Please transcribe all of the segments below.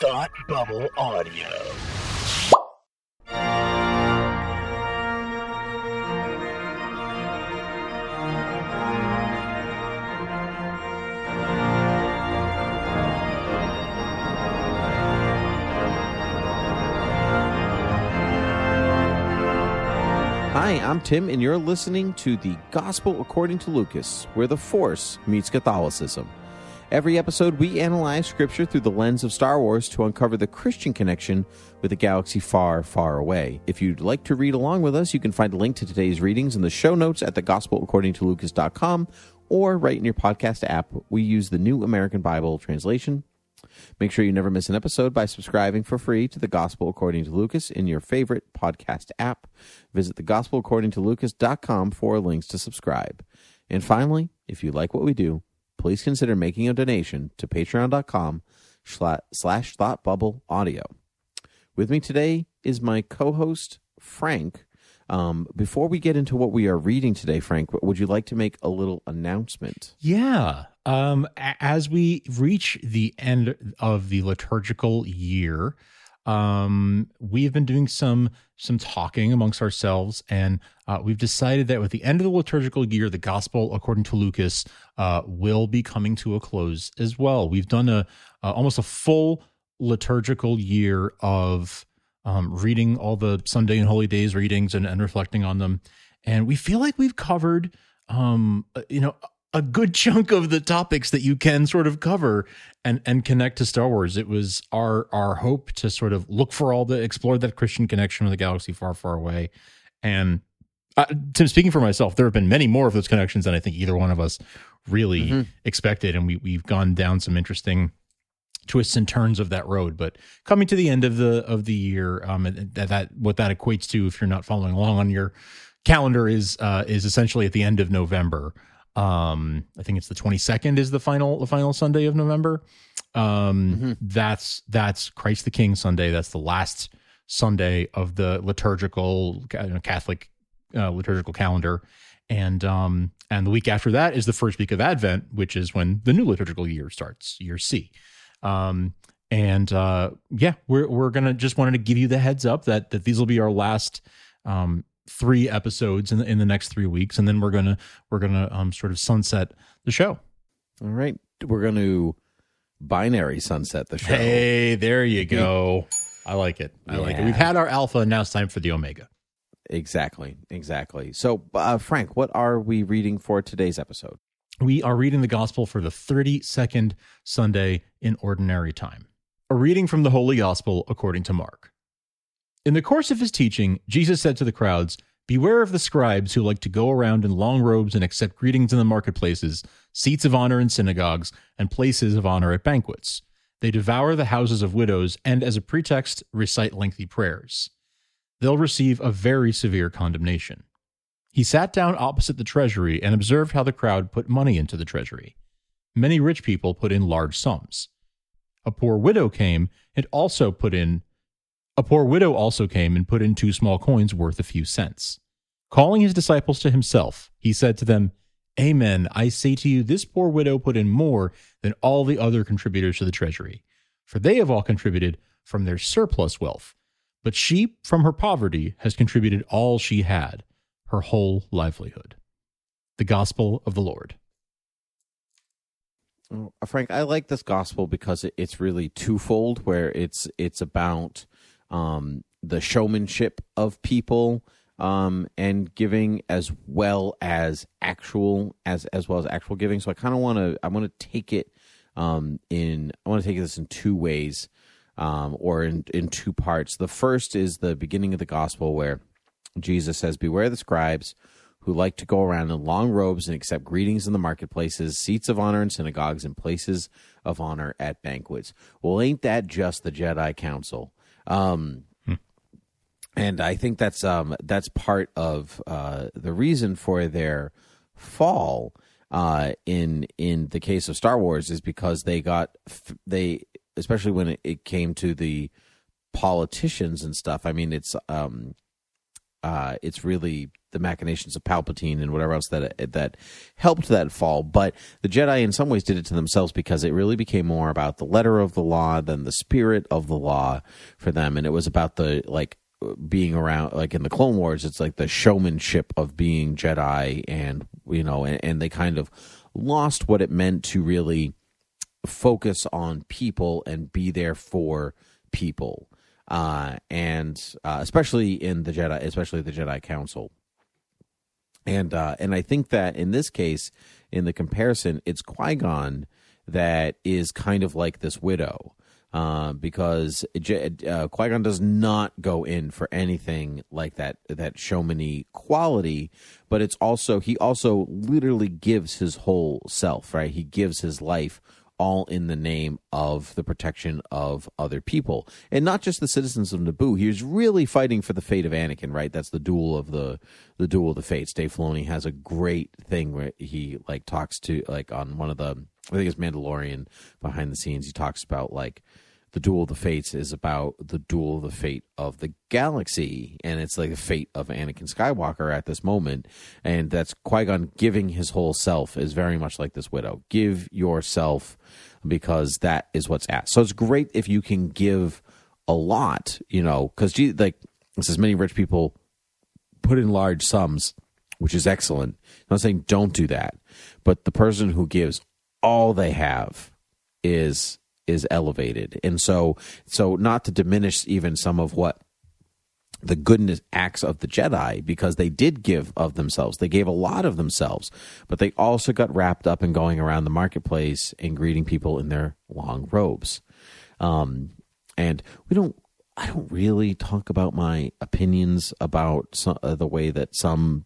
Thought Bubble Audio. Hi, I'm Tim, and you're listening to the Gospel According to Lucas, where the Force meets Catholicism. Every episode, we analyze Scripture through the lens of Star Wars to uncover the Christian connection with a galaxy far, far away. If you'd like to read along with us, you can find a link to today's readings in the show notes at thegospelaccordingtolucas.com or right in your podcast app. We use the New American Bible translation. Make sure you never miss an episode by subscribing for free to the Gospel According to Lucas in your favorite podcast app. Visit thegospelaccordingtolucas.com for links to subscribe. And finally, if you like what we do, please consider making a donation to patreon.com slash thoughtbubbleaudio. With me today is my co-host, Frank. Um, before we get into what we are reading today, Frank, would you like to make a little announcement? Yeah. Um, as we reach the end of the liturgical year, um, we've been doing some some talking amongst ourselves, and uh, we've decided that with the end of the liturgical year, the Gospel according to Lucas uh, will be coming to a close as well. We've done a uh, almost a full liturgical year of um, reading all the Sunday and Holy Days readings and, and reflecting on them, and we feel like we've covered, um, uh, you know, a good chunk of the topics that you can sort of cover and and connect to Star Wars. It was our our hope to sort of look for all the explore that Christian connection with a galaxy far far away. And uh, Tim, speaking for myself, there have been many more of those connections than I think either one of us really Mm-hmm. expected, and we we've gone down some interesting twists and turns of that road. But coming to the end of the of the year, um, that, that what that equates to, if you're not following along on your calendar, is uh, is essentially at the end of November. Um, I think it's the 22nd is the final the final Sunday of November. Um, that's that's Christ the King Sunday. That's the last Sunday of the liturgical uh, Catholic uh, liturgical calendar. And um and the week after that is the first week of Advent, which is when the new liturgical year starts, year C. Um and uh yeah, we're we're gonna just wanted to give you the heads up that that these will be our last um three episodes in the, in the next three weeks, and then we're gonna we're gonna um sort of sunset the show. All right. We're going to binary sunset the show. Hey, there you go. I like it. I like it. We've had our alpha, and now it's time for the omega. Exactly. Exactly. So, uh, Frank, what are we reading for today's episode? we are reading the gospel for the 32nd Sunday in ordinary time. A reading from the Holy Gospel according to Mark. In the course of his teaching, Jesus said to the crowds, Beware of the scribes who like to go around in long robes and accept greetings in the marketplaces, seats of honor in synagogues, and places of honor at banquets. They devour the houses of widows and, as a pretext, recite lengthy prayers. They'll receive a very severe condemnation. He sat down opposite the treasury and observed how the crowd put money into the treasury. Many rich people put in large sums. A poor widow came and also put in a poor widow also came and put in two small coins worth a few cents. Calling his disciples to himself, he said to them, Amen, I say to you, this poor widow put in more than all the other contributors to the treasury, for they have all contributed from their surplus wealth. But she, from her poverty, has contributed all she had, her whole livelihood. The Gospel of the Lord. Oh, Frank, I like this gospel because it's really twofold. Where it's it's about um, the showmanship of people um, and giving, as well as actual as as well as actual giving. So I kind of want to I want to take it um, in I want to take this in two ways um, or in in two parts. The first is the beginning of the gospel where Jesus says, "Beware the scribes." who like to go around in long robes and accept greetings in the marketplaces, seats of honor in synagogues, and places of honor at banquets. Well, ain't that just the Jedi Council? Um, And I think that's um, that's part of uh, the reason for their fall uh, in in the case of Star Wars is because they got they especially when it, it came to the politicians and stuff. I mean, it's um, uh, it's really the machinations of Palpatine and whatever else that that helped that fall. But the Jedi, in some ways, did it to themselves because it really became more about the letter of the law than the spirit of the law for them, and it was about the like being around like in the clone wars it's like the showmanship of being jedi and you know and, and they kind of lost what it meant to really focus on people and be there for people uh, and uh, especially in the Jedi, especially the Jedi Council. And uh, and I think that in this case, in the comparison, it's Qui Gon that is kind of like this widow. Uh, because uh, Qui Gon does not go in for anything like that that showmany quality, but it's also he also literally gives his whole self, right? He gives his life all in the name of the protection of other people and not just the citizens of Naboo. He was really fighting for the fate of Anakin, right? That's the duel of the the duel of the fates. Dave Filoni has a great thing where he like talks to like on one of the I think it's Mandalorian behind the scenes. He talks about like the duel of the fates is about the duel of the fate of the galaxy and it's like the fate of anakin skywalker at this moment and that's qui-gon giving his whole self is very much like this widow. Give yourself because that is what's asked so it's great if you can give a lot you know because like is many rich people put in large sums which is excellent. I'm not saying don't do that but the person who gives all they have is is elevated. And so so not to diminish even some of what the goodness acts of the Jedi because they did give of themselves. They gave a lot of themselves, but they also got wrapped up in going around the marketplace and greeting people in their long robes. Um, and we don't, I don't really talk about my opinions about some, uh, the way that some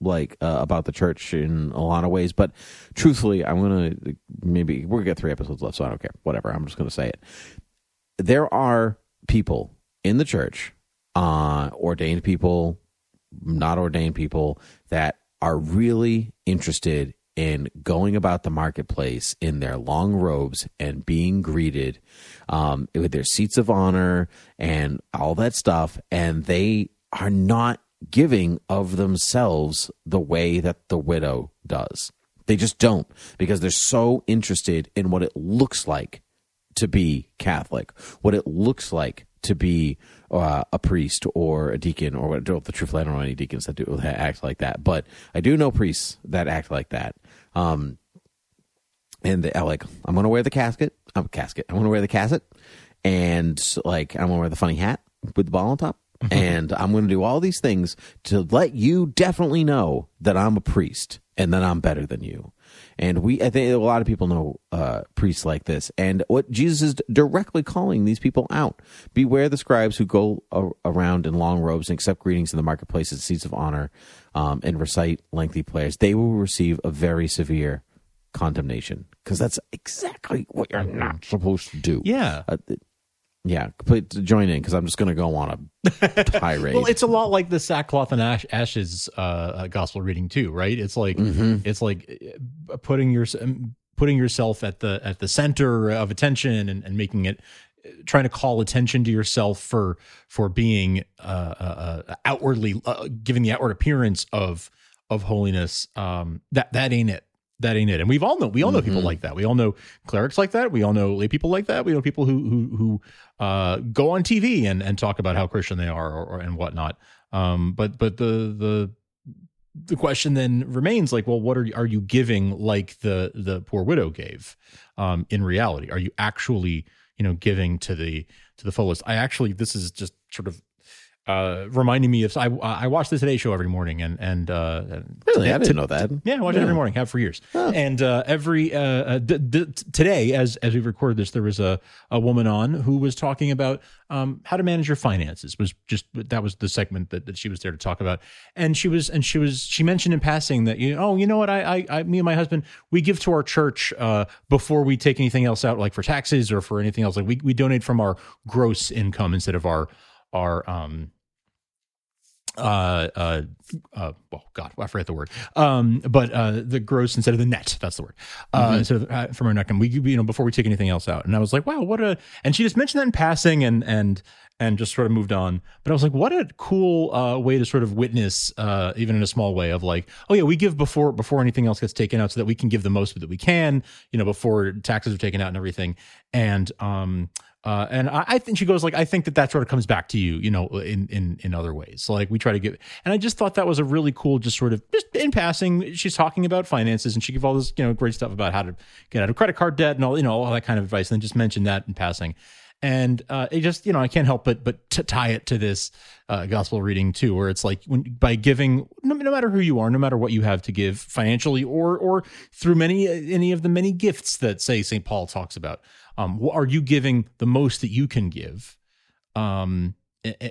like uh, about the church in a lot of ways. But truthfully, I'm gonna maybe we're gonna get three episodes left, so I don't care. Whatever. I'm just gonna say it. There are people in the church, uh, ordained people, not ordained people, that are really interested in going about the marketplace in their long robes and being greeted um, with their seats of honor and all that stuff, and they are not giving of themselves the way that the widow does. They just don't because they're so interested in what it looks like to be Catholic, what it looks like to be uh, a priest or a deacon or what the truthfully I don't know any deacons that do act like that, but I do know priests that act like that. Um, and they, like I'm gonna wear the cassock, I'm a cassock. I'm gonna wear the cassock, and like I'm gonna wear the funny hat with the ball on top, and I'm going to do all these things to let you definitely know that I'm a priest and that I'm better than you. And we, I think a lot of people know uh, priests like this. And what Jesus is directly calling these people out: beware the scribes who go a- around in long robes and accept greetings in the marketplace marketplaces, seats of honor, um, and recite lengthy prayers. They will receive a very severe condemnation because that's exactly what you're not supposed to do. Yeah. Uh, yeah, please join in because I'm just going to go on a tirade. well, it's a lot like the sackcloth and ash, ashes uh, uh, gospel reading too, right? It's like Mm-hmm. it's like uh, putting your um, putting yourself at the at the center of attention and, and making it trying to call attention to yourself for for being uh, uh, uh, outwardly uh, giving the outward appearance of of holiness. Um, that that ain't it. That ain't it. And we've all know we all know people like that. We all know clerics like that. We all know lay people like that. We know people who who who uh, go on TV and and talk about how Christian they are or, or and whatnot. Um, but but the the the question then remains like well what are you, are you giving like the the poor widow gave um in reality are you actually you know giving to the to the fullest i actually this is just sort of uh reminding me of i i watch the today show every morning and and uh really, I to- didn't know that. yeah, I watch it every morning. Have for years. And uh, every uh, uh, d- d- today, as as we recorded this, there was a a woman on who was talking about um, how to manage your finances. Was just that was the segment that, that she was there to talk about. And she was and she was she mentioned in passing that you oh you know what I I, I me and my husband we give to our church uh, before we take anything else out like for taxes or for anything else like we we donate from our gross income instead of our our um uh, uh, uh, well, God, I forget the word. Um, but uh, the gross instead of the net. That's the word. Uh, instead of uh, from our neck, and we, you know, before we take anything else out. And I was like, wow, what a. And she just mentioned that in passing, and and and just sort of moved on. But I was like, what a cool uh, way to sort of witness, uh, even in a small way, of like, oh yeah, we give before before anything else gets taken out, so that we can give the most that we can, you know, before taxes are taken out and everything. And um, uh, and I, I think she goes like, I think that that sort of comes back to you, you know, in in in other ways. Like we try to give, and I just thought that was a really cool, just sort of just in passing. She's talking about finances, and she gave all this, you know, great stuff about how to get out of credit card debt and all, you know, all that kind of advice. And then just mentioned that in passing and uh, it just you know I can't help but but to tie it to this uh, gospel reading too, where it's like when by giving no, no, matter who you are, no matter what you have to give financially or or through many any of the many gifts that say Saint Paul talks about, um, are you giving the most that you can give um,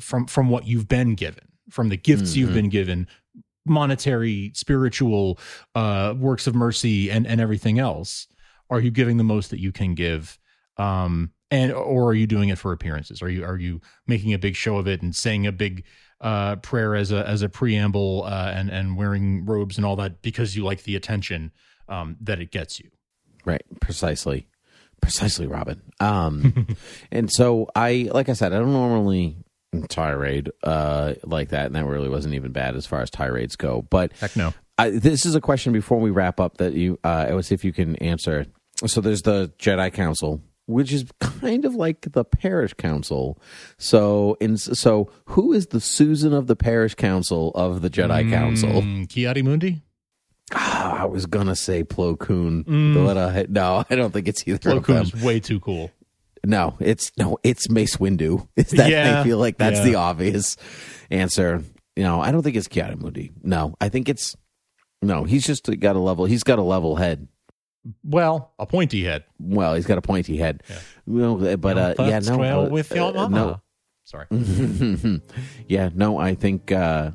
from from what you've been given, from the gifts mm-hmm. you've been given, monetary, spiritual, uh, works of mercy, and and everything else? Are you giving the most that you can give? Um, and or are you doing it for appearances? Are you are you making a big show of it and saying a big uh, prayer as a as a preamble uh, and and wearing robes and all that because you like the attention um, that it gets you? Right. Precisely. Precisely robin. Um, and so i like i said i don't normally tirade uh, like that and that really wasn't even bad as far as tirades go but heck no. I, this is a question before we wrap up that you uh, i would see if you can answer. So there's the jedi council which is kind of like the parish council. So, in so who is the Susan of the parish council of the Jedi mm, Council? Ki-Adi-Mundi. Ah, I was gonna say Plo Koon, mm. but uh, no, I don't think it's either. Plo Koon is way too cool. No, it's no, it's Mace Windu. Is that yeah, I feel like that's yeah. the obvious answer. You know, I don't think it's Ki-Adi-Mundi. No, I think it's no. He's just got a level. He's got a level head. Well, a pointy head. Well, he's got a pointy head. Yeah. Well, but uh, yeah, no. Well uh, with your uh, no. Sorry. yeah, no. I think uh,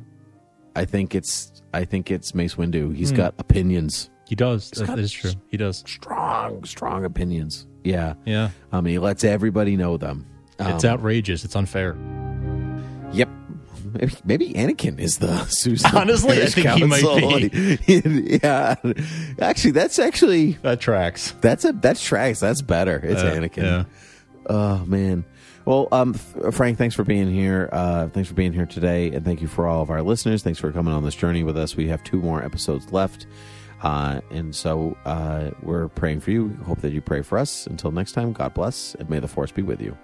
I think it's I think it's Mace Windu. He's mm. got opinions. He does. He's that is true. He does. Strong, strong opinions. Yeah. Yeah. I mean, he lets everybody know them. Um, it's outrageous. It's unfair. Yep. Maybe, maybe Anakin is the Susan. Honestly, I think Council. he might be. yeah, actually, that's actually that tracks. That's a that tracks. That's better. It's uh, Anakin. Yeah. Oh man. Well, um, Frank, thanks for being here. Uh, thanks for being here today, and thank you for all of our listeners. Thanks for coming on this journey with us. We have two more episodes left, uh, and so uh, we're praying for you. Hope that you pray for us. Until next time, God bless, and may the force be with you.